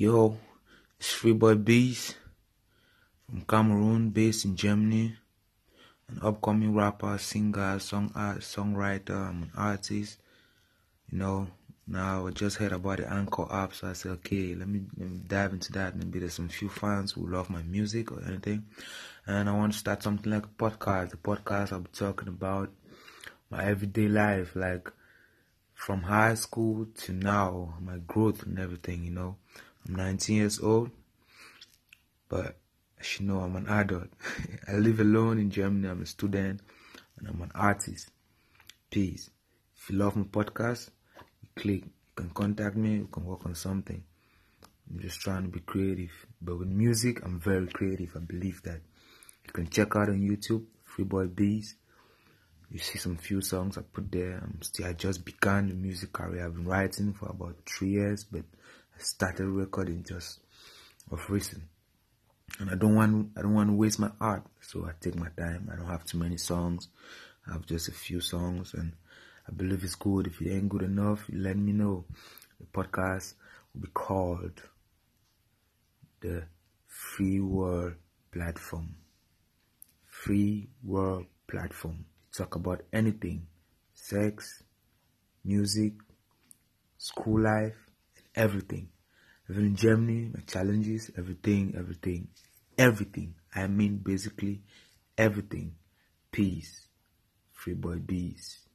Yo, it's Freeboy Bees from Cameroon, based in Germany. An upcoming rapper, singer, song art, songwriter. I'm an artist. You know, now I just heard about the Anchor app, so I said, okay, let me, let me dive into that. Maybe there's some few fans who love my music or anything, and I want to start something like a podcast. The podcast I'll be talking about my everyday life, like from high school to now, my growth and everything. You know, I'm 19 years old, but as you know, I'm an adult. I live alone in Germany. I'm a student, and I'm an artist. Peace. If you love my podcast, you click. You can contact me. We can work on something. I'm just trying to be creative. But with music, I'm very creative. I believe that. You can check out on YouTube, Freeboy Bees. You see some few songs I put there. I'm still, I just began the music career. I've been writing for about three years, but I started recording just of recent. And I don't want, I don't want to waste my art, so I take my time. I don't have too many songs. I have just a few songs, and I believe it's good. If it ain't good enough, let me know. The podcast will be called the Free World Platform. Free World Platform. Talk about anything sex, music, school life, everything. Even in Germany, my challenges, everything, everything, everything. I mean, basically, everything. Peace. Freeboy Bees.